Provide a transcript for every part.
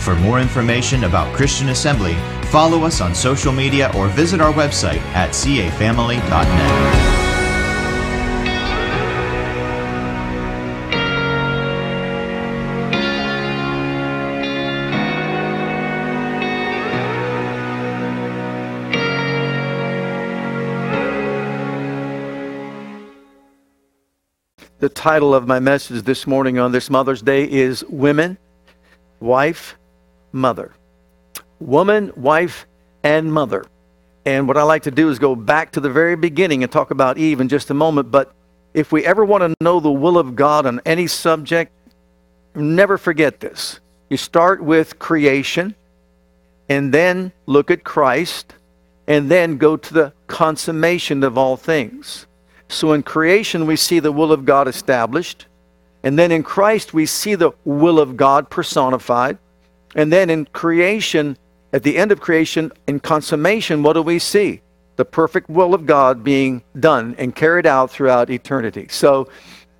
For more information about Christian Assembly, follow us on social media or visit our website at cafamily.net. The title of my message this morning on this Mother's Day is Women, Wife, Mother. Woman, wife, and mother. And what I like to do is go back to the very beginning and talk about Eve in just a moment. But if we ever want to know the will of God on any subject, never forget this. You start with creation, and then look at Christ, and then go to the consummation of all things. So in creation, we see the will of God established. And then in Christ, we see the will of God personified. And then in creation, at the end of creation, in consummation, what do we see? The perfect will of God being done and carried out throughout eternity. So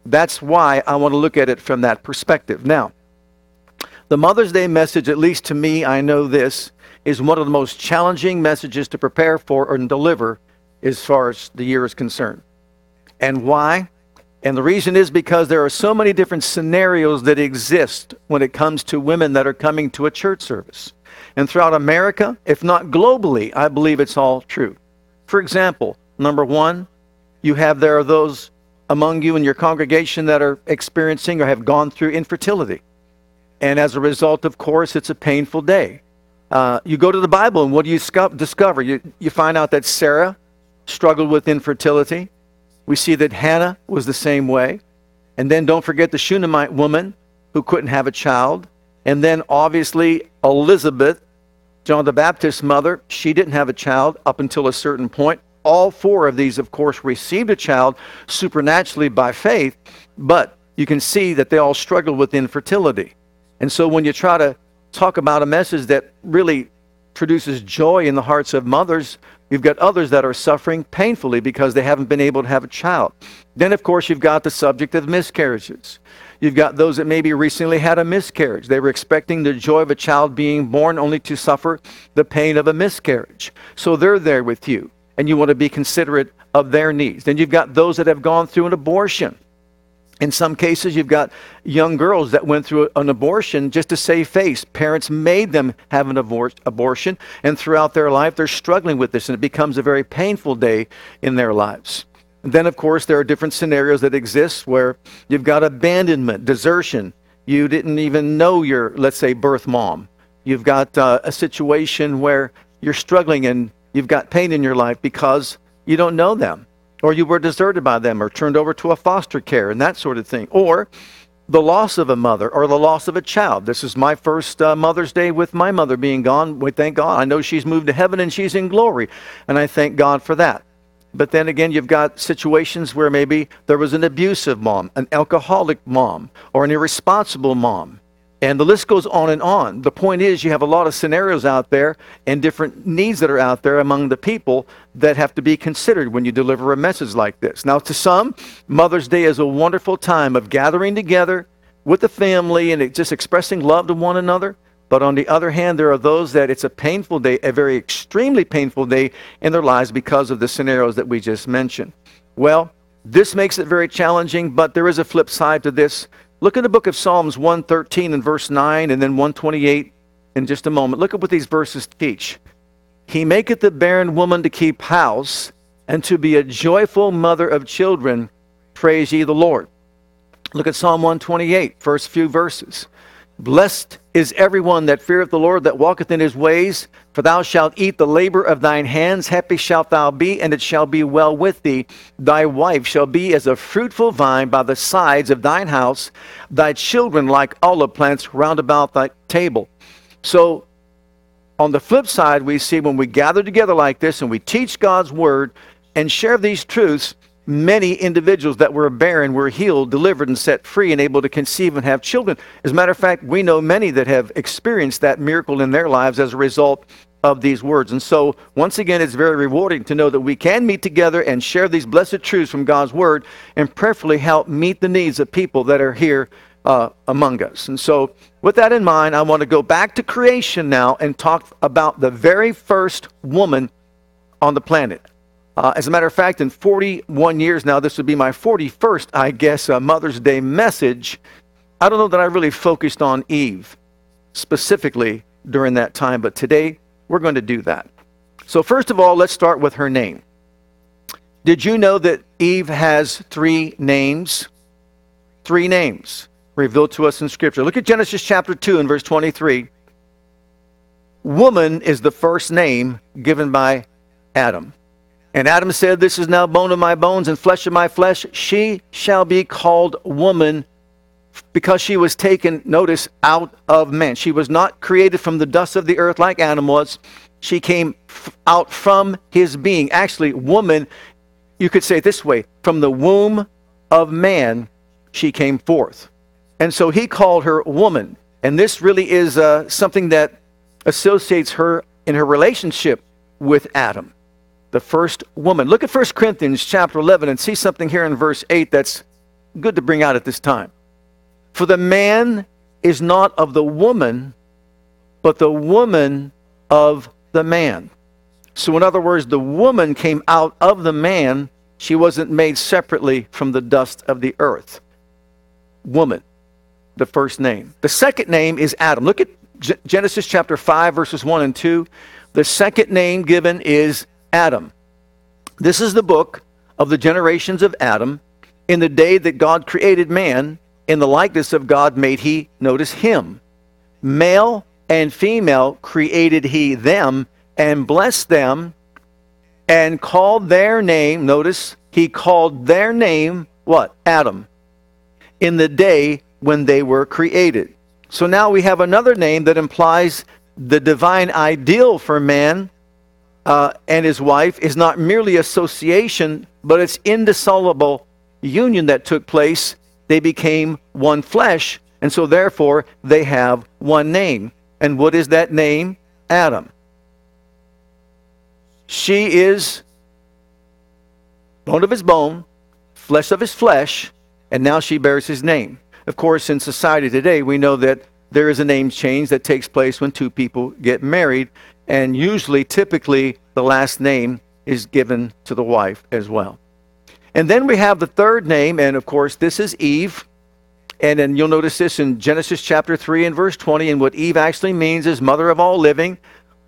that's why I want to look at it from that perspective. Now, the Mother's Day message, at least to me, I know this, is one of the most challenging messages to prepare for and deliver as far as the year is concerned. And why? And the reason is because there are so many different scenarios that exist when it comes to women that are coming to a church service. And throughout America, if not globally, I believe it's all true. For example, number one, you have there are those among you in your congregation that are experiencing or have gone through infertility. And as a result, of course, it's a painful day. Uh, you go to the Bible, and what do you discover? You, you find out that Sarah struggled with infertility. We see that Hannah was the same way. And then don't forget the Shunammite woman who couldn't have a child. And then obviously Elizabeth, John the Baptist's mother, she didn't have a child up until a certain point. All four of these, of course, received a child supernaturally by faith, but you can see that they all struggled with infertility. And so when you try to talk about a message that really produces joy in the hearts of mothers, You've got others that are suffering painfully because they haven't been able to have a child. Then, of course, you've got the subject of miscarriages. You've got those that maybe recently had a miscarriage. They were expecting the joy of a child being born only to suffer the pain of a miscarriage. So they're there with you, and you want to be considerate of their needs. Then you've got those that have gone through an abortion. In some cases, you've got young girls that went through an abortion just to save face. Parents made them have an abor- abortion, and throughout their life, they're struggling with this, and it becomes a very painful day in their lives. And then, of course, there are different scenarios that exist where you've got abandonment, desertion. You didn't even know your, let's say, birth mom. You've got uh, a situation where you're struggling and you've got pain in your life because you don't know them or you were deserted by them or turned over to a foster care and that sort of thing. Or the loss of a mother or the loss of a child. This is my first uh, mother's day with my mother being gone. We thank god. I know she's moved to heaven and she's in glory and i thank god for that. But then again you've got situations where maybe there was an abusive mom an alcoholic mom or an irresponsible mom and the list goes on and on. The point is, you have a lot of scenarios out there and different needs that are out there among the people that have to be considered when you deliver a message like this. Now, to some, Mother's Day is a wonderful time of gathering together with the family and just expressing love to one another. But on the other hand, there are those that it's a painful day, a very extremely painful day in their lives because of the scenarios that we just mentioned. Well, this makes it very challenging, but there is a flip side to this. Look at the book of Psalms 113 and verse 9 and then 128 in just a moment. Look at what these verses teach. He maketh the barren woman to keep house and to be a joyful mother of children. Praise ye the Lord. Look at Psalm 128, first few verses. Blessed is everyone that feareth the Lord, that walketh in his ways. For thou shalt eat the labor of thine hands. Happy shalt thou be, and it shall be well with thee. Thy wife shall be as a fruitful vine by the sides of thine house, thy children like olive plants round about thy table. So, on the flip side, we see when we gather together like this and we teach God's word, and share these truths, many individuals that were barren were healed, delivered, and set free, and able to conceive and have children. As a matter of fact, we know many that have experienced that miracle in their lives as a result of these words. And so, once again, it's very rewarding to know that we can meet together and share these blessed truths from God's Word and prayerfully help meet the needs of people that are here uh, among us. And so, with that in mind, I want to go back to creation now and talk about the very first woman on the planet. Uh, as a matter of fact, in 41 years now, this would be my 41st, I guess, uh, Mother's Day message. I don't know that I really focused on Eve specifically during that time, but today we're going to do that. So, first of all, let's start with her name. Did you know that Eve has three names? Three names revealed to us in Scripture. Look at Genesis chapter 2 and verse 23. Woman is the first name given by Adam. And Adam said, This is now bone of my bones and flesh of my flesh. She shall be called woman because she was taken, notice, out of man. She was not created from the dust of the earth like Adam was. She came f- out from his being. Actually, woman, you could say it this way from the womb of man, she came forth. And so he called her woman. And this really is uh, something that associates her in her relationship with Adam, the first woman. Look at 1 Corinthians chapter 11 and see something here in verse 8 that's good to bring out at this time. For the man is not of the woman, but the woman of the man. So, in other words, the woman came out of the man. She wasn't made separately from the dust of the earth. Woman, the first name. The second name is Adam. Look at Genesis chapter 5, verses 1 and 2. The second name given is Adam. This is the book of the generations of Adam. In the day that God created man, in the likeness of God made he, notice him. Male and female created he them and blessed them and called their name, notice, he called their name what? Adam. In the day when they were created. So now we have another name that implies the divine ideal for man uh, and his wife is not merely association, but it's indissoluble union that took place they became one flesh, and so therefore they have one name. And what is that name? Adam. She is bone of his bone, flesh of his flesh, and now she bears his name. Of course, in society today, we know that there is a name change that takes place when two people get married, and usually, typically, the last name is given to the wife as well. And then we have the third name, and of course, this is Eve. And then you'll notice this in Genesis chapter 3 and verse 20. And what Eve actually means is mother of all living,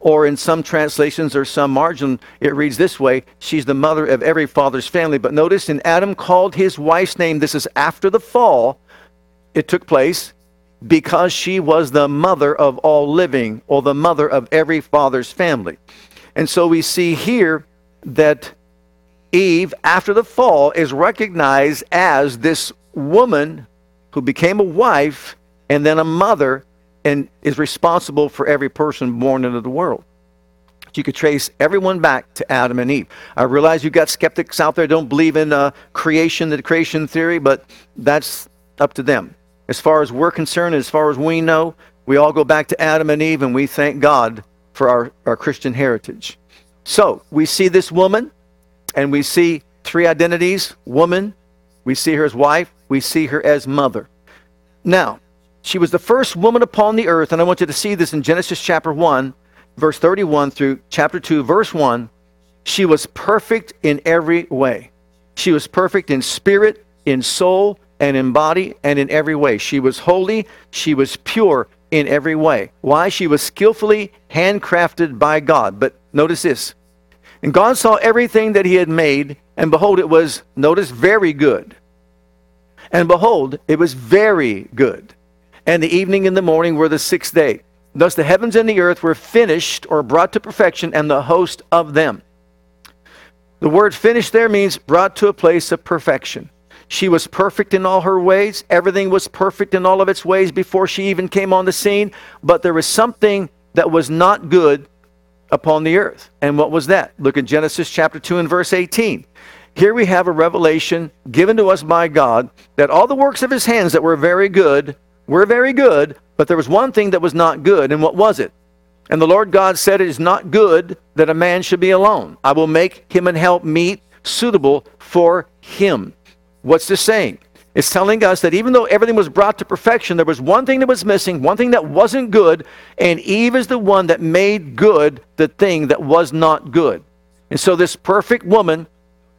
or in some translations or some margin, it reads this way she's the mother of every father's family. But notice, in Adam called his wife's name, this is after the fall, it took place because she was the mother of all living, or the mother of every father's family. And so we see here that Eve, after the fall, is recognized as this woman who became a wife and then a mother and is responsible for every person born into the world. You could trace everyone back to Adam and Eve. I realize you've got skeptics out there don't believe in uh, creation, the creation theory, but that's up to them. As far as we're concerned, as far as we know, we all go back to Adam and Eve and we thank God for our, our Christian heritage. So we see this woman and we see three identities woman, we see her as wife, we see her as mother. Now, she was the first woman upon the earth, and I want you to see this in Genesis chapter 1, verse 31 through chapter 2, verse 1. She was perfect in every way. She was perfect in spirit, in soul, and in body, and in every way. She was holy, she was pure in every way. Why? She was skillfully handcrafted by God. But notice this and God saw everything that he had made, and behold, it was, notice, very good. And behold, it was very good. And the evening and the morning were the sixth day. Thus the heavens and the earth were finished or brought to perfection, and the host of them. The word finished there means brought to a place of perfection. She was perfect in all her ways. Everything was perfect in all of its ways before she even came on the scene. But there was something that was not good upon the earth. And what was that? Look at Genesis chapter 2 and verse 18. Here we have a revelation given to us by God that all the works of his hands that were very good were very good, but there was one thing that was not good. And what was it? And the Lord God said, It is not good that a man should be alone. I will make him and help meet suitable for him. What's this saying? It's telling us that even though everything was brought to perfection, there was one thing that was missing, one thing that wasn't good, and Eve is the one that made good the thing that was not good. And so this perfect woman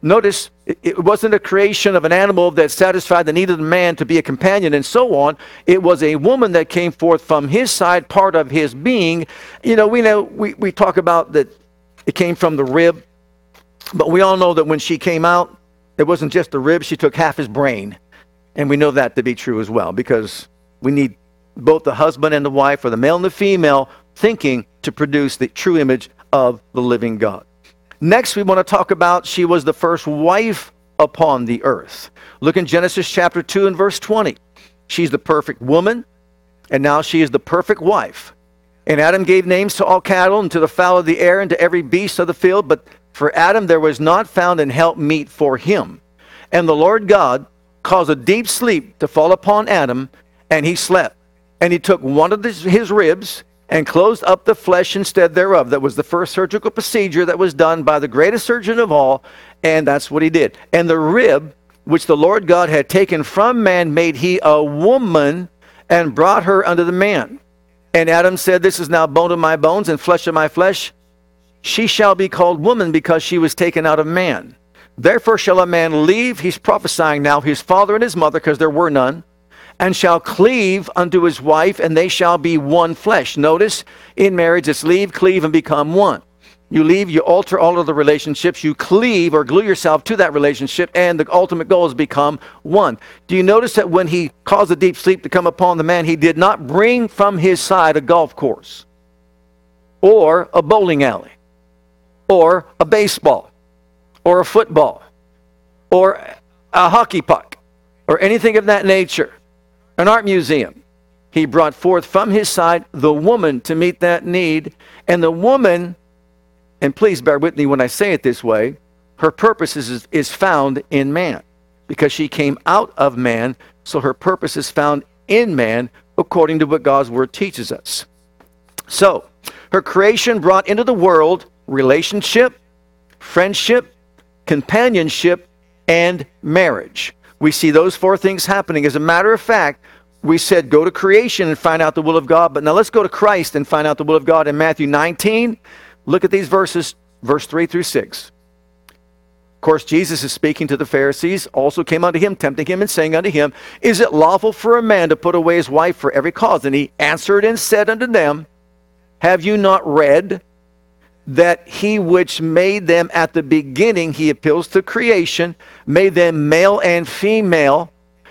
Notice it wasn't a creation of an animal that satisfied the need of the man to be a companion and so on. It was a woman that came forth from his side, part of his being. You know, we know we, we talk about that it came from the rib, but we all know that when she came out, it wasn't just the rib, she took half his brain. And we know that to be true as well, because we need both the husband and the wife, or the male and the female, thinking to produce the true image of the living God. Next, we want to talk about she was the first wife upon the earth. Look in Genesis chapter 2 and verse 20. She's the perfect woman, and now she is the perfect wife. And Adam gave names to all cattle, and to the fowl of the air, and to every beast of the field. But for Adam there was not found an help meet for him. And the Lord God caused a deep sleep to fall upon Adam, and he slept. And he took one of his ribs and closed up the flesh instead thereof. That was the first surgical procedure that was done by the greatest surgeon of all, and that's what he did. And the rib which the Lord God had taken from man made he a woman and brought her unto the man. And Adam said, This is now bone of my bones and flesh of my flesh. She shall be called woman because she was taken out of man. Therefore shall a man leave, he's prophesying now, his father and his mother, because there were none and shall cleave unto his wife, and they shall be one flesh. Notice in marriage, it's leave, cleave, and become one. You leave, you alter all of the relationships, you cleave or glue yourself to that relationship, and the ultimate goal is become one. Do you notice that when he caused a deep sleep to come upon the man, he did not bring from his side a golf course or a bowling alley or a baseball or a football or a hockey puck or anything of that nature an art museum. He brought forth from his side the woman to meet that need. And the woman, and please bear with me when I say it this way, her purpose is, is found in man because she came out of man. So her purpose is found in man according to what God's word teaches us. So her creation brought into the world relationship, friendship, companionship, and marriage. We see those four things happening. As a matter of fact, we said go to creation and find out the will of God. But now let's go to Christ and find out the will of God in Matthew 19. Look at these verses, verse 3 through 6. Of course, Jesus is speaking to the Pharisees, also came unto him, tempting him, and saying unto him, Is it lawful for a man to put away his wife for every cause? And he answered and said unto them, Have you not read that he which made them at the beginning, he appeals to creation, made them male and female,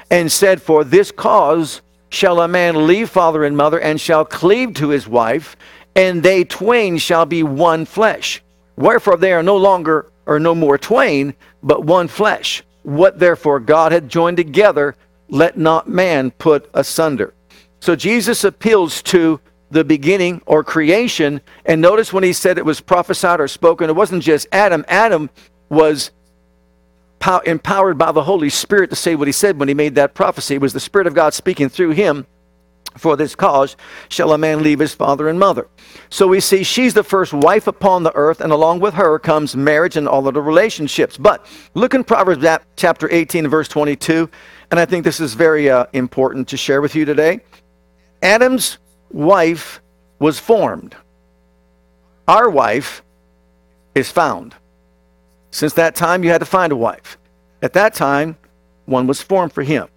and said, For this cause shall a man leave father and mother, and shall cleave to his wife, and they twain shall be one flesh. Wherefore they are no longer or no more twain, but one flesh. What therefore God had joined together, let not man put asunder. So Jesus appeals to the beginning or creation. And notice when he said it was prophesied or spoken, it wasn't just Adam. Adam was empowered by the Holy Spirit to say what he said when he made that prophecy. It was the Spirit of God speaking through him. For this cause shall a man leave his father and mother. So we see she's the first wife upon the earth, and along with her comes marriage and all of the relationships. But look in Proverbs chapter 18, verse 22, and I think this is very uh, important to share with you today. Adam's wife was formed. Our wife is found. Since that time, you had to find a wife. At that time, one was formed for him.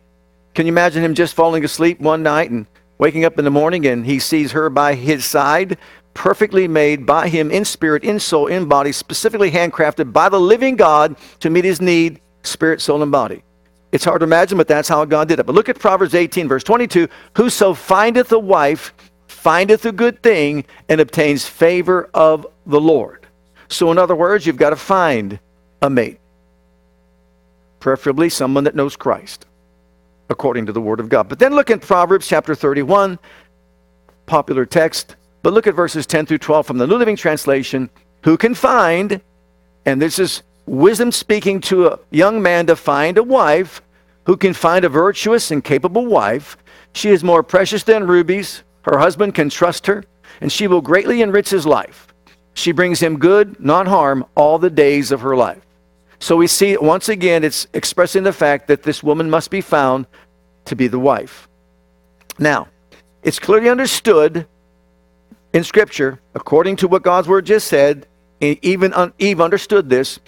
Can you imagine him just falling asleep one night and waking up in the morning and he sees her by his side, perfectly made by him in spirit, in soul, in body, specifically handcrafted by the living God to meet his need, spirit, soul, and body? It's hard to imagine, but that's how God did it. But look at Proverbs 18, verse 22 Whoso findeth a wife findeth a good thing and obtains favor of the Lord. So, in other words, you've got to find a mate, preferably someone that knows Christ, according to the Word of God. But then look at Proverbs chapter 31, popular text. But look at verses 10 through 12 from the New Living Translation. Who can find, and this is wisdom speaking to a young man to find a wife who can find a virtuous and capable wife. She is more precious than rubies. Her husband can trust her, and she will greatly enrich his life. She brings him good, not harm, all the days of her life. So we see once again it's expressing the fact that this woman must be found to be the wife. Now, it's clearly understood in Scripture, according to what God's Word just said, even Eve understood this,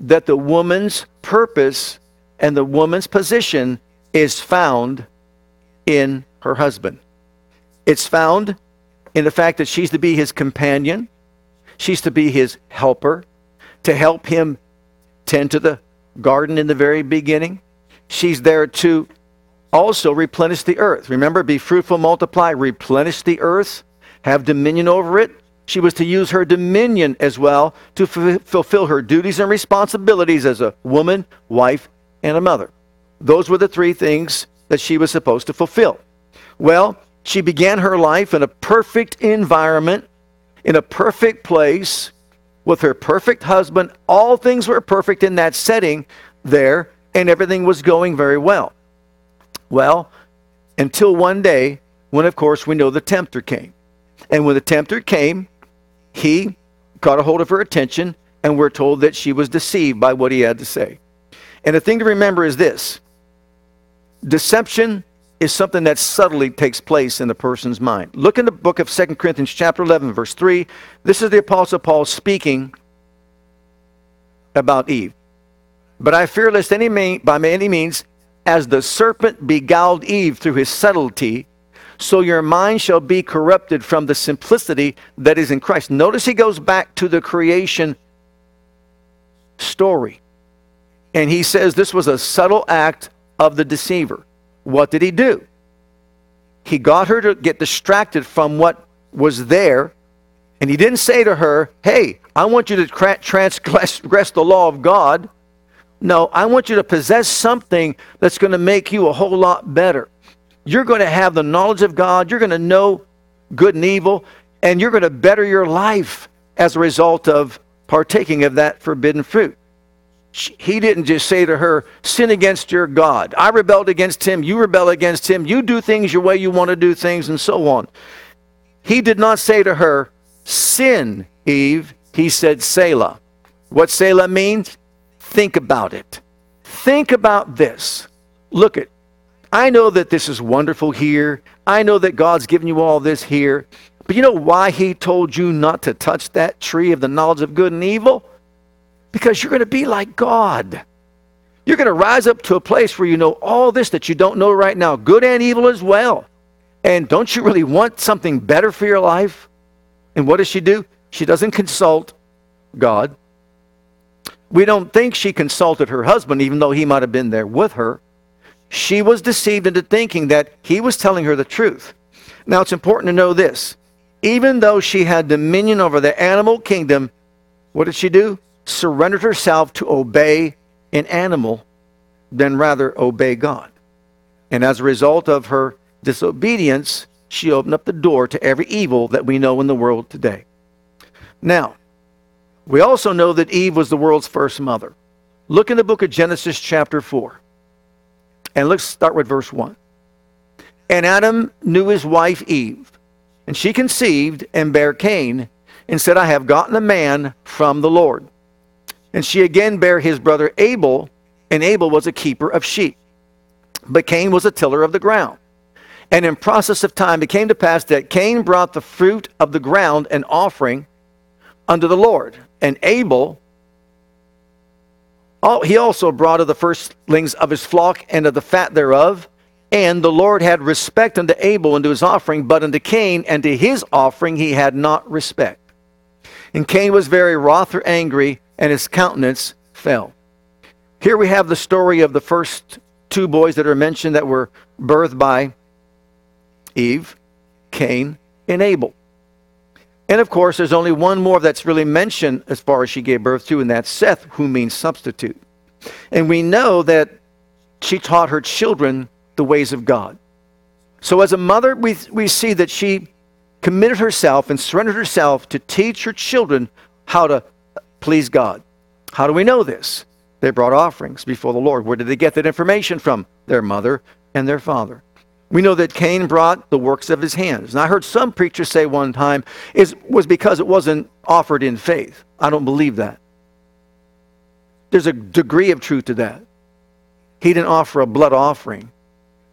that the woman's purpose and the woman's position is found in her husband. It's found in the fact that she's to be his companion, she's to be his helper, to help him tend to the garden in the very beginning. She's there to also replenish the earth. Remember, be fruitful, multiply, replenish the earth, have dominion over it. She was to use her dominion as well to f- fulfill her duties and responsibilities as a woman, wife, and a mother. Those were the three things that she was supposed to fulfill. Well, she began her life in a perfect environment, in a perfect place, with her perfect husband. All things were perfect in that setting there, and everything was going very well. Well, until one day, when of course we know the tempter came. And when the tempter came, he got a hold of her attention, and we're told that she was deceived by what he had to say. And the thing to remember is this deception is something that subtly takes place in the person's mind. Look in the book of Second Corinthians chapter 11 verse 3. This is the apostle Paul speaking about Eve. But I fear lest any mean, by any means as the serpent beguiled Eve through his subtlety, so your mind shall be corrupted from the simplicity that is in Christ. Notice he goes back to the creation story. And he says this was a subtle act of the deceiver. What did he do? He got her to get distracted from what was there. And he didn't say to her, Hey, I want you to transgress the law of God. No, I want you to possess something that's going to make you a whole lot better. You're going to have the knowledge of God, you're going to know good and evil, and you're going to better your life as a result of partaking of that forbidden fruit. He didn't just say to her, Sin against your God. I rebelled against him. You rebel against him. You do things your way you want to do things, and so on. He did not say to her, Sin, Eve. He said, Selah. What Selah means? Think about it. Think about this. Look at, I know that this is wonderful here. I know that God's given you all this here. But you know why He told you not to touch that tree of the knowledge of good and evil? Because you're going to be like God. You're going to rise up to a place where you know all this that you don't know right now, good and evil as well. And don't you really want something better for your life? And what does she do? She doesn't consult God. We don't think she consulted her husband, even though he might have been there with her. She was deceived into thinking that he was telling her the truth. Now, it's important to know this. Even though she had dominion over the animal kingdom, what did she do? Surrendered herself to obey an animal than rather obey God. And as a result of her disobedience, she opened up the door to every evil that we know in the world today. Now, we also know that Eve was the world's first mother. Look in the book of Genesis, chapter 4. And let's start with verse 1. And Adam knew his wife Eve, and she conceived and bare Cain, and said, I have gotten a man from the Lord. And she again bare his brother Abel, and Abel was a keeper of sheep. But Cain was a tiller of the ground. And in process of time it came to pass that Cain brought the fruit of the ground an offering unto the Lord. And Abel, he also brought of the firstlings of his flock and of the fat thereof. And the Lord had respect unto Abel and to his offering, but unto Cain and to his offering he had not respect. And Cain was very wroth or angry, and his countenance fell. Here we have the story of the first two boys that are mentioned that were birthed by Eve, Cain, and Abel. And of course, there's only one more that's really mentioned as far as she gave birth to, and that's Seth, who means substitute. And we know that she taught her children the ways of God. So as a mother, we, we see that she committed herself and surrendered herself to teach her children how to please God. How do we know this? They brought offerings before the Lord. Where did they get that information from? Their mother and their father. We know that Cain brought the works of his hands. And I heard some preachers say one time it was because it wasn't offered in faith. I don't believe that. There's a degree of truth to that. He didn't offer a blood offering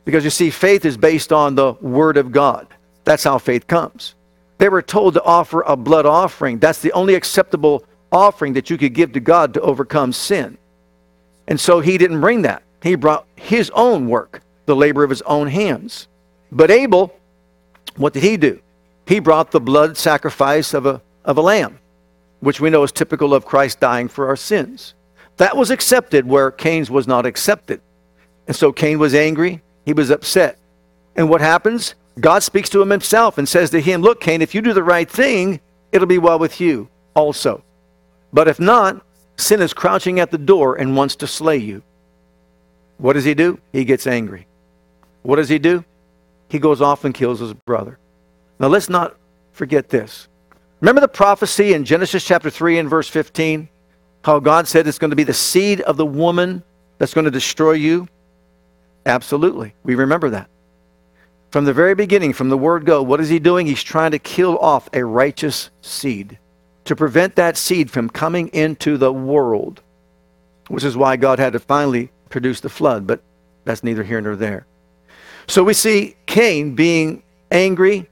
because you see, faith is based on the Word of God. That's how faith comes. They were told to offer a blood offering. That's the only acceptable offering that you could give to God to overcome sin. And so he didn't bring that. He brought his own work, the labor of his own hands. But Abel, what did he do? He brought the blood sacrifice of a, of a lamb, which we know is typical of Christ dying for our sins. That was accepted where Cain's was not accepted. And so Cain was angry. He was upset. And what happens? God speaks to him himself and says to him, Look, Cain, if you do the right thing, it'll be well with you also. But if not, sin is crouching at the door and wants to slay you. What does he do? He gets angry. What does he do? He goes off and kills his brother. Now let's not forget this. Remember the prophecy in Genesis chapter 3 and verse 15? How God said it's going to be the seed of the woman that's going to destroy you? Absolutely. We remember that. From the very beginning, from the word go, what is he doing? He's trying to kill off a righteous seed to prevent that seed from coming into the world, which is why God had to finally produce the flood, but that's neither here nor there. So we see Cain being angry.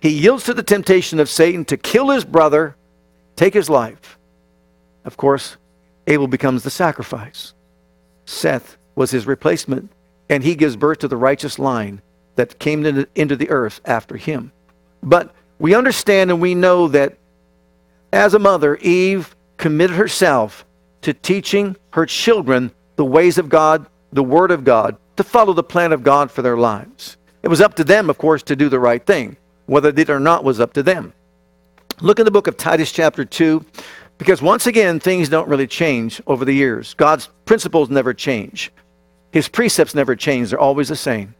He yields to the temptation of Satan to kill his brother, take his life. Of course, Abel becomes the sacrifice. Seth was his replacement, and he gives birth to the righteous line that came into the earth after him. But we understand and we know that as a mother, Eve committed herself to teaching her children the ways of God, the Word of God, to follow the plan of God for their lives. It was up to them, of course, to do the right thing. Whether they did or not was up to them. Look in the book of Titus, chapter 2, because once again, things don't really change over the years. God's principles never change, His precepts never change, they're always the same.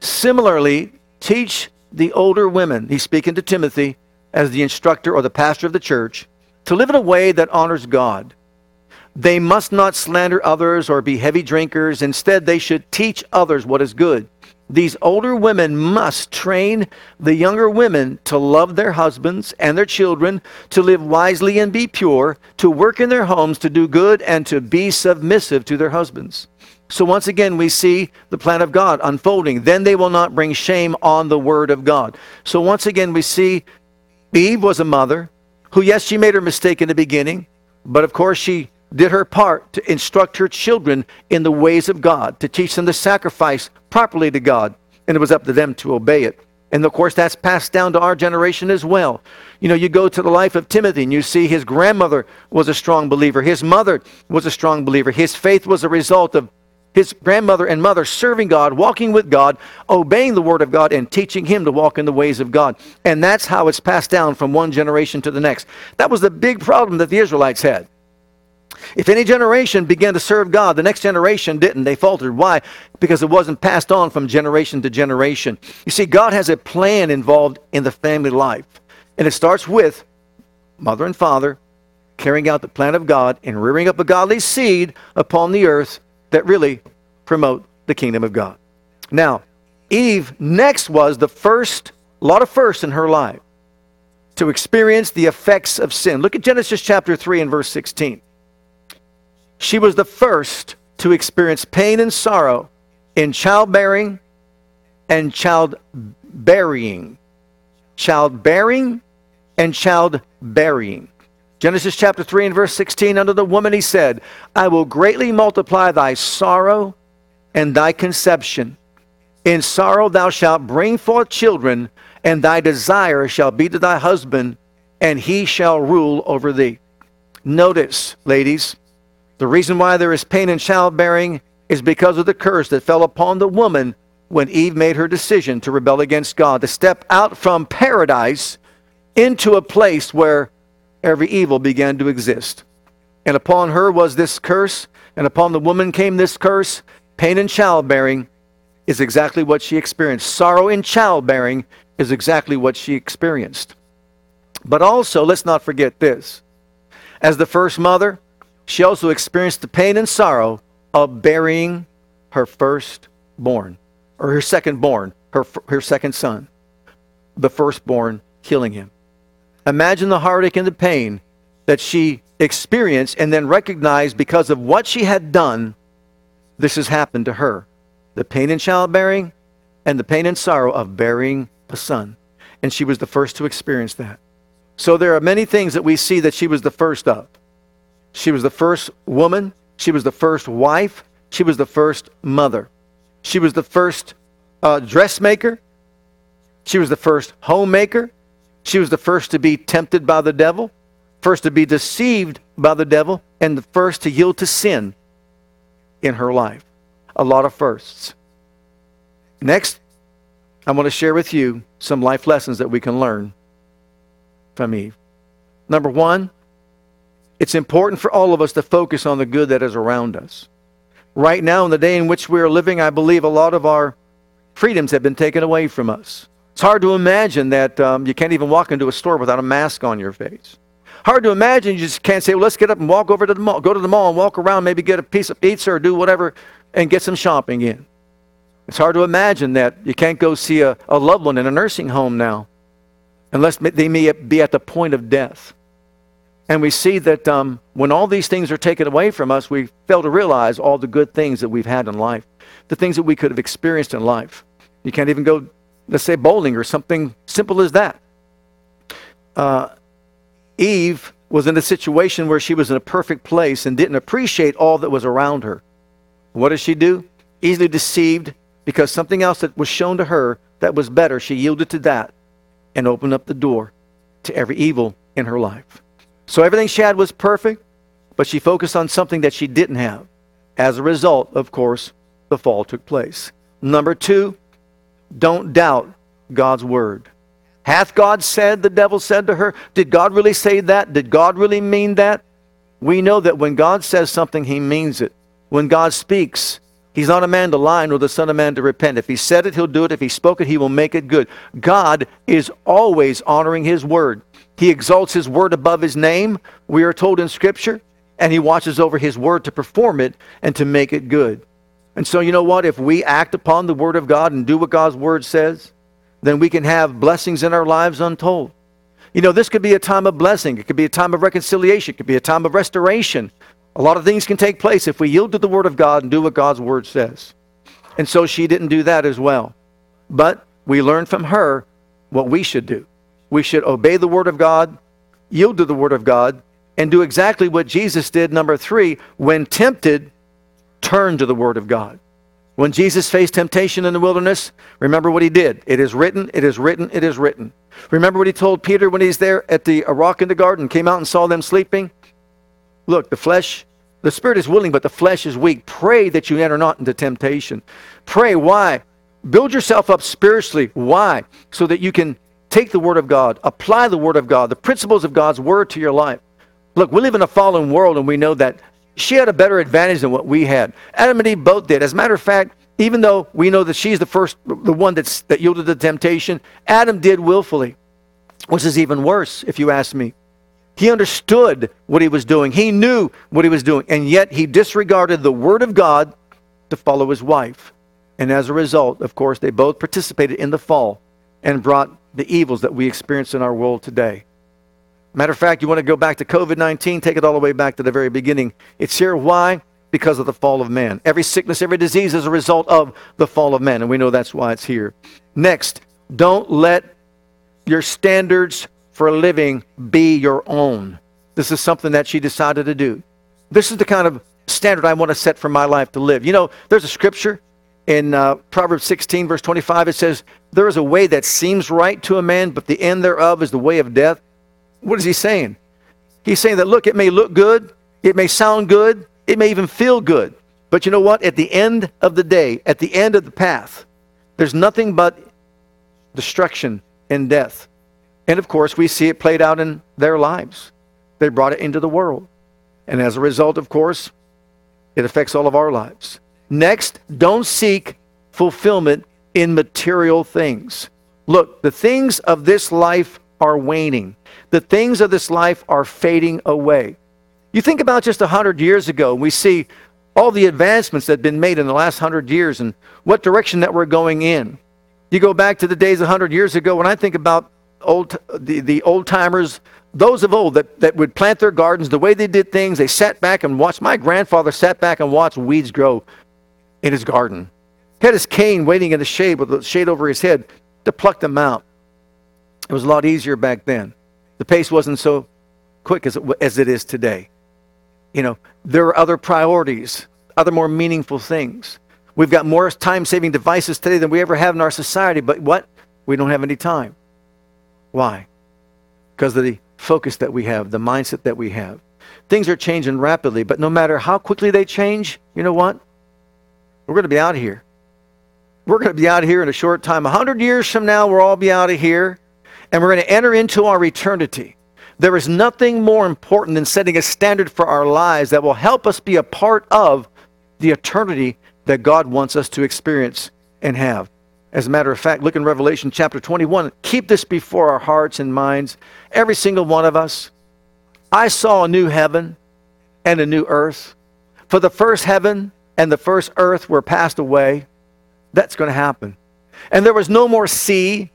Similarly, teach the older women, he's speaking to Timothy as the instructor or the pastor of the church, to live in a way that honors God. They must not slander others or be heavy drinkers. Instead, they should teach others what is good. These older women must train the younger women to love their husbands and their children, to live wisely and be pure, to work in their homes, to do good, and to be submissive to their husbands. So once again, we see the plan of God unfolding. Then they will not bring shame on the word of God. So once again, we see Eve was a mother who, yes, she made her mistake in the beginning, but of course, she did her part to instruct her children in the ways of God, to teach them to sacrifice properly to God. And it was up to them to obey it. And of course, that's passed down to our generation as well. You know, you go to the life of Timothy and you see his grandmother was a strong believer, his mother was a strong believer. His faith was a result of his grandmother and mother serving God, walking with God, obeying the word of God, and teaching him to walk in the ways of God. And that's how it's passed down from one generation to the next. That was the big problem that the Israelites had. If any generation began to serve God, the next generation didn't. They faltered. Why? Because it wasn't passed on from generation to generation. You see, God has a plan involved in the family life. And it starts with mother and father carrying out the plan of God and rearing up a godly seed upon the earth that really promote the kingdom of God. Now, Eve next was the first, a lot of firsts in her life, to experience the effects of sin. Look at Genesis chapter 3 and verse 16. She was the first to experience pain and sorrow in childbearing and child childbearing. Childbearing and childbearing. Genesis chapter 3 and verse 16 Unto the woman he said, I will greatly multiply thy sorrow and thy conception. In sorrow thou shalt bring forth children, and thy desire shall be to thy husband, and he shall rule over thee. Notice, ladies, the reason why there is pain in childbearing is because of the curse that fell upon the woman when Eve made her decision to rebel against God, to step out from paradise into a place where every evil began to exist. And upon her was this curse, and upon the woman came this curse. Pain in childbearing is exactly what she experienced. Sorrow in childbearing is exactly what she experienced. But also, let's not forget this. As the first mother, she also experienced the pain and sorrow of burying her firstborn, or her secondborn, her, her second son, the firstborn, killing him. Imagine the heartache and the pain that she experienced and then recognized because of what she had done, this has happened to her. The pain in childbearing and the pain and sorrow of bearing a son. And she was the first to experience that. So there are many things that we see that she was the first of. She was the first woman, she was the first wife, she was the first mother, she was the first uh, dressmaker, she was the first homemaker, she was the first to be tempted by the devil, first to be deceived by the devil, and the first to yield to sin in her life. A lot of firsts. Next, I want to share with you some life lessons that we can learn from Eve. Number one, it's important for all of us to focus on the good that is around us. Right now, in the day in which we are living, I believe a lot of our freedoms have been taken away from us. It's hard to imagine that um, you can't even walk into a store without a mask on your face. Hard to imagine you just can't say, well, let's get up and walk over to the mall, go to the mall and walk around, maybe get a piece of pizza or do whatever and get some shopping in. It's hard to imagine that you can't go see a, a loved one in a nursing home now unless they may be at the point of death. And we see that um, when all these things are taken away from us, we fail to realize all the good things that we've had in life, the things that we could have experienced in life. You can't even go, let's say, bowling or something simple as that. Uh, Eve was in a situation where she was in a perfect place and didn't appreciate all that was around her. What does she do? Easily deceived because something else that was shown to her that was better, she yielded to that and opened up the door to every evil in her life. So everything she had was perfect, but she focused on something that she didn't have. As a result, of course, the fall took place. Number two, don't doubt God's word. Hath God said, the devil said to her, Did God really say that? Did God really mean that? We know that when God says something, he means it. When God speaks, He's not a man to lie, nor the Son of Man to repent. If he said it, he'll do it. If he spoke it, he will make it good. God is always honoring his word. He exalts his word above his name, we are told in Scripture, and he watches over his word to perform it and to make it good. And so, you know what? If we act upon the word of God and do what God's word says, then we can have blessings in our lives untold. You know, this could be a time of blessing. It could be a time of reconciliation. It could be a time of restoration. A lot of things can take place if we yield to the Word of God and do what God's Word says. And so she didn't do that as well. But we learned from her what we should do. We should obey the Word of God, yield to the Word of God, and do exactly what Jesus did. Number three, when tempted, turn to the Word of God. When Jesus faced temptation in the wilderness, remember what he did. It is written, it is written, it is written. Remember what he told Peter when he's there at the rock in the garden, came out and saw them sleeping? Look, the flesh, the spirit is willing, but the flesh is weak. Pray that you enter not into temptation. Pray. Why? Build yourself up spiritually. Why? So that you can take the Word of God, apply the Word of God, the principles of God's Word to your life. Look, we live in a fallen world, and we know that she had a better advantage than what we had. Adam and Eve both did. As a matter of fact, even though we know that she's the first, the one that's, that yielded to temptation, Adam did willfully, which is even worse, if you ask me. He understood what he was doing. He knew what he was doing. And yet he disregarded the word of God to follow his wife. And as a result, of course, they both participated in the fall and brought the evils that we experience in our world today. Matter of fact, you want to go back to COVID 19, take it all the way back to the very beginning. It's here. Why? Because of the fall of man. Every sickness, every disease is a result of the fall of man. And we know that's why it's here. Next, don't let your standards for living be your own. This is something that she decided to do. This is the kind of standard I want to set for my life to live. You know, there's a scripture in uh, Proverbs 16, verse 25. It says, There is a way that seems right to a man, but the end thereof is the way of death. What is he saying? He's saying that, look, it may look good, it may sound good, it may even feel good. But you know what? At the end of the day, at the end of the path, there's nothing but destruction and death. And of course, we see it played out in their lives. They brought it into the world. And as a result, of course, it affects all of our lives. Next, don't seek fulfillment in material things. Look, the things of this life are waning. The things of this life are fading away. You think about just a hundred years ago, we see all the advancements that have been made in the last hundred years and what direction that we're going in. You go back to the days a hundred years ago, when I think about old the, the old timers, those of old that, that would plant their gardens, the way they did things, they sat back and watched. My grandfather sat back and watched weeds grow in his garden. He had his cane waiting in the shade with the shade over his head to pluck them out. It was a lot easier back then. The pace wasn't so quick as it, as it is today. You know, there are other priorities, other more meaningful things. We've got more time saving devices today than we ever have in our society, but what? We don't have any time. Why? Because of the focus that we have, the mindset that we have. Things are changing rapidly, but no matter how quickly they change, you know what? We're going to be out of here. We're going to be out of here in a short time. A hundred years from now, we'll all be out of here, and we're going to enter into our eternity. There is nothing more important than setting a standard for our lives that will help us be a part of the eternity that God wants us to experience and have. As a matter of fact, look in Revelation chapter 21. Keep this before our hearts and minds, every single one of us. I saw a new heaven and a new earth. For the first heaven and the first earth were passed away. That's going to happen. And there was no more sea.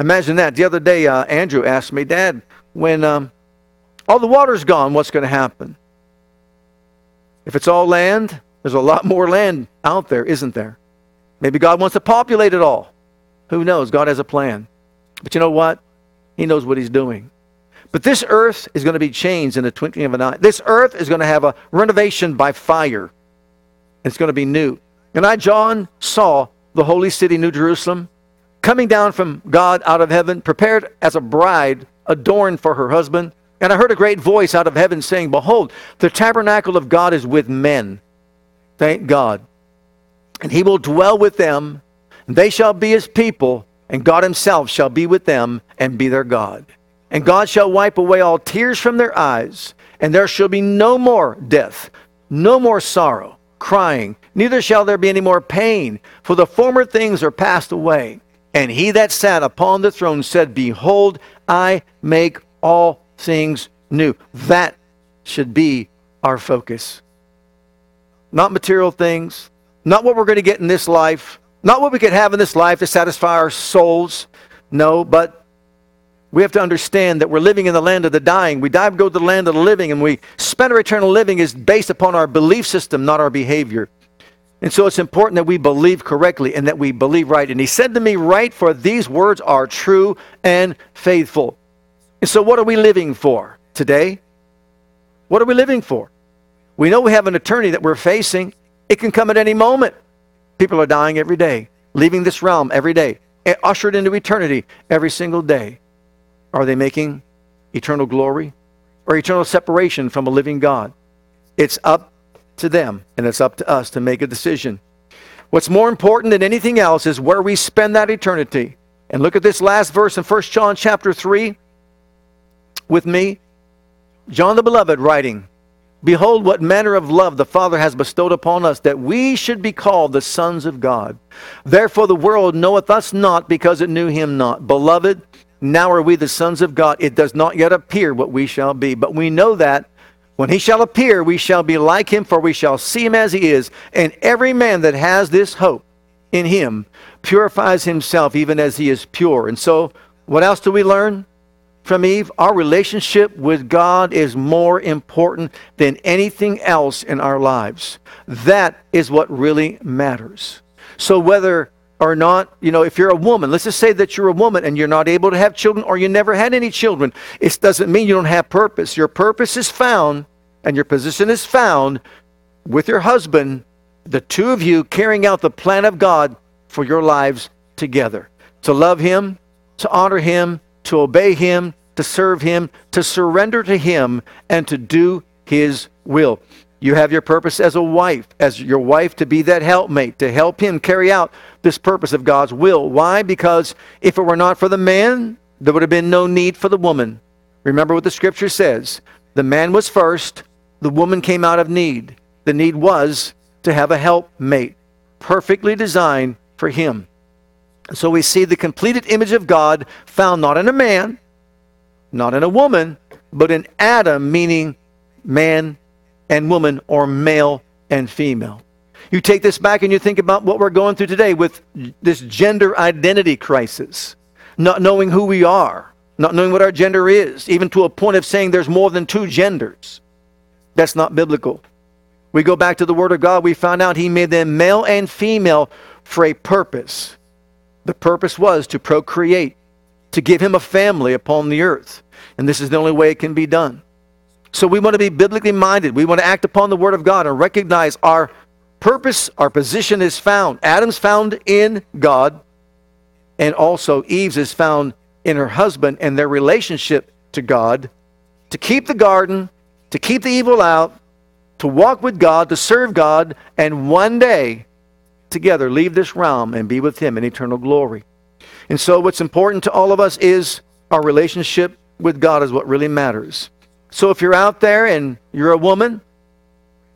Imagine that. The other day, uh, Andrew asked me, Dad, when um, all the water's gone, what's going to happen? If it's all land, there's a lot more land out there, isn't there? Maybe God wants to populate it all. Who knows? God has a plan. But you know what? He knows what He's doing. But this earth is going to be changed in the twinkling of an eye. This earth is going to have a renovation by fire. It's going to be new. And I, John, saw the holy city, New Jerusalem, coming down from God out of heaven, prepared as a bride, adorned for her husband. And I heard a great voice out of heaven saying, Behold, the tabernacle of God is with men. Thank God. And he will dwell with them, and they shall be his people, and God himself shall be with them and be their God. And God shall wipe away all tears from their eyes, and there shall be no more death, no more sorrow, crying, neither shall there be any more pain, for the former things are passed away. And he that sat upon the throne said, Behold, I make all things new. That should be our focus not material things, not what we're going to get in this life, not what we could have in this life to satisfy our souls. No, but we have to understand that we're living in the land of the dying. We die go to the land of the living, and we spend our eternal living is based upon our belief system, not our behavior. And so it's important that we believe correctly and that we believe right. And he said to me, Write, for these words are true and faithful. And so, what are we living for today? What are we living for? We know we have an eternity that we're facing. It can come at any moment. People are dying every day, leaving this realm every day, eh, ushered into eternity every single day. Are they making eternal glory or eternal separation from a living God? It's up to them, and it's up to us to make a decision. What's more important than anything else is where we spend that eternity. And look at this last verse in 1 John chapter 3 with me. John the Beloved writing, Behold, what manner of love the Father has bestowed upon us, that we should be called the sons of God. Therefore, the world knoweth us not because it knew him not. Beloved, now are we the sons of God. It does not yet appear what we shall be, but we know that when he shall appear, we shall be like him, for we shall see him as he is. And every man that has this hope in him purifies himself even as he is pure. And so, what else do we learn? from Eve, our relationship with God is more important than anything else in our lives. That is what really matters. So whether or not, you know, if you're a woman, let's just say that you're a woman and you're not able to have children or you never had any children, it doesn't mean you don't have purpose. Your purpose is found and your position is found with your husband, the two of you carrying out the plan of God for your lives together. To love him, to honor him, to obey Him, to serve Him, to surrender to Him, and to do His will. You have your purpose as a wife, as your wife to be that helpmate, to help him carry out this purpose of God's will. Why? Because if it were not for the man, there would have been no need for the woman. Remember what the scripture says the man was first, the woman came out of need. The need was to have a helpmate, perfectly designed for him. So we see the completed image of God found not in a man, not in a woman, but in Adam, meaning man and woman or male and female. You take this back and you think about what we're going through today with this gender identity crisis, not knowing who we are, not knowing what our gender is, even to a point of saying there's more than two genders. That's not biblical. We go back to the Word of God, we found out He made them male and female for a purpose. The purpose was to procreate, to give Him a family upon the earth. And this is the only way it can be done. So we want to be biblically minded. We want to act upon the Word of God and recognize our purpose, our position is found. Adam's found in God, and also Eve's is found in her husband and their relationship to God to keep the garden, to keep the evil out, to walk with God, to serve God, and one day together leave this realm and be with Him in eternal glory. And so, what's important to all of us is our relationship with God, is what really matters. So, if you're out there and you're a woman,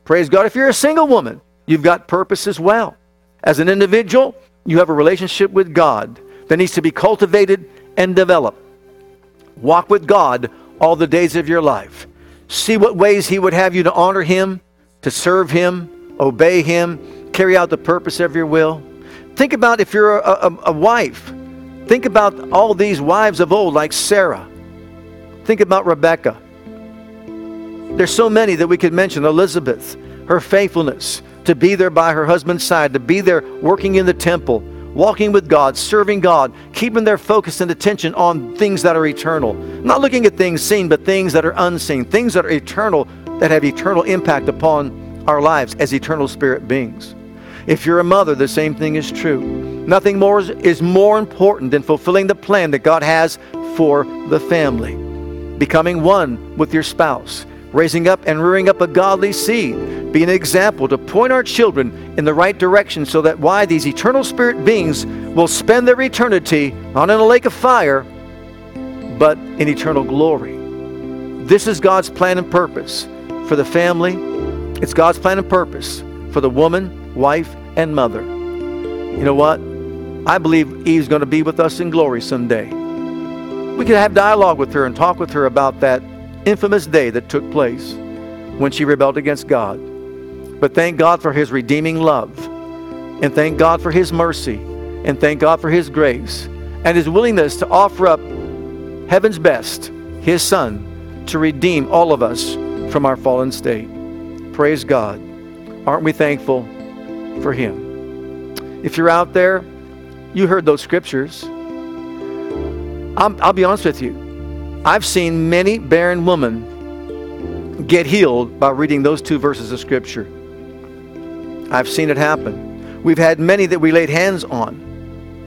praise God. If you're a single woman, You've got purpose as well. As an individual, you have a relationship with God that needs to be cultivated and developed. Walk with God all the days of your life. See what ways He would have you to honor Him, to serve Him, obey Him, carry out the purpose of your will. Think about if you're a, a, a wife. Think about all these wives of old, like Sarah. Think about Rebecca. There's so many that we could mention. Elizabeth, her faithfulness, to be there by her husband's side, to be there working in the temple, walking with God, serving God, keeping their focus and attention on things that are eternal. Not looking at things seen, but things that are unseen, things that are eternal, that have eternal impact upon our lives as eternal spirit beings. If you're a mother, the same thing is true. Nothing more is, is more important than fulfilling the plan that God has for the family. Becoming one with your spouse, raising up and rearing up a godly seed, be an example to point our children in the right direction so that why these eternal spirit beings will spend their eternity not in a lake of fire, but in eternal glory. This is God's plan and purpose for the family. It's God's plan and purpose for the woman, wife, and mother. You know what? I believe Eve's going to be with us in glory someday. We could have dialogue with her and talk with her about that infamous day that took place when she rebelled against God. But thank God for His redeeming love, and thank God for His mercy, and thank God for His grace, and His willingness to offer up heaven's best, His Son, to redeem all of us from our fallen state. Praise God. Aren't we thankful for Him? If you're out there, you heard those scriptures. i will be honest with you. I've seen many barren women get healed by reading those two verses of Scripture. I've seen it happen. We've had many that we laid hands on.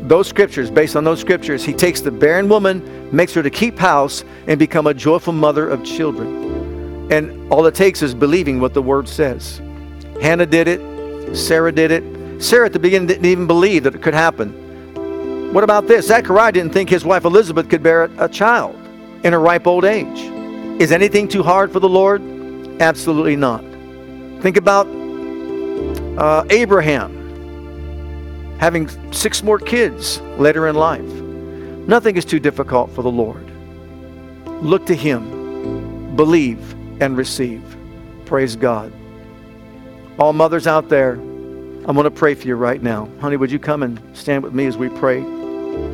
Those scriptures, based on those scriptures, he takes the barren woman, makes her to keep house, and become a joyful mother of children. And all it takes is believing what the word says. Hannah did it, Sarah did it. Sarah at the beginning didn't even believe that it could happen. What about this? Zechariah didn't think his wife Elizabeth could bear a child in a ripe old age. Is anything too hard for the Lord? Absolutely not. Think about uh, Abraham having six more kids later in life. Nothing is too difficult for the Lord. Look to Him, believe, and receive. Praise God. All mothers out there, I'm going to pray for you right now. Honey, would you come and stand with me as we pray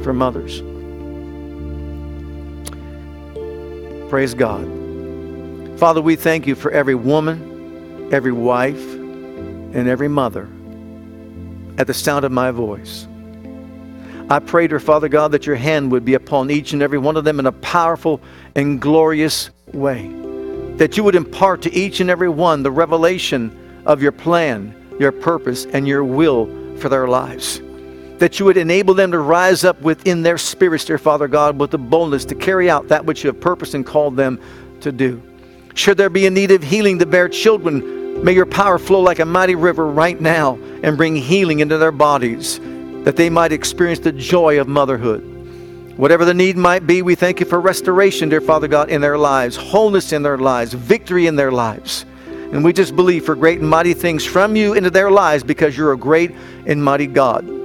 for mothers? Praise God. Father, we thank you for every woman, every wife, and every mother at the sound of my voice. I pray, dear Father God, that your hand would be upon each and every one of them in a powerful and glorious way. That you would impart to each and every one the revelation of your plan, your purpose, and your will for their lives that you would enable them to rise up within their spirits, dear Father God, with the boldness to carry out that which you have purposed and called them to do. Should there be a need of healing to bear children, may your power flow like a mighty river right now and bring healing into their bodies, that they might experience the joy of motherhood. Whatever the need might be, we thank you for restoration, dear Father God, in their lives, wholeness in their lives, victory in their lives. And we just believe for great and mighty things from you into their lives because you're a great and mighty God.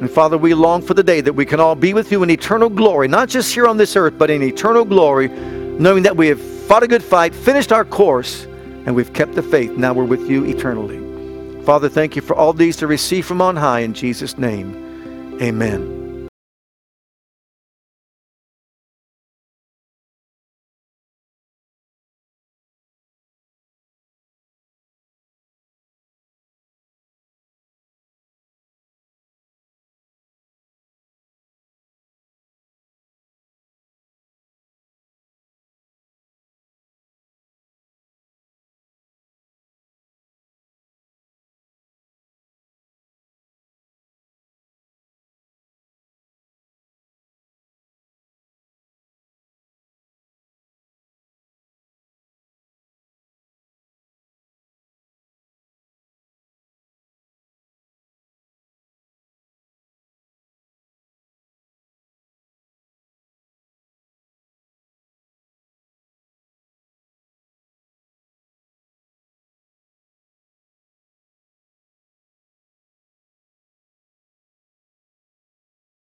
And Father, we long for the day that we can all be with you in eternal glory, not just here on this earth, but in eternal glory, knowing that we have fought a good fight, finished our course, and we've kept the faith. Now we're with you eternally. Father, thank you for all these to receive from on high in Jesus' name. Amen.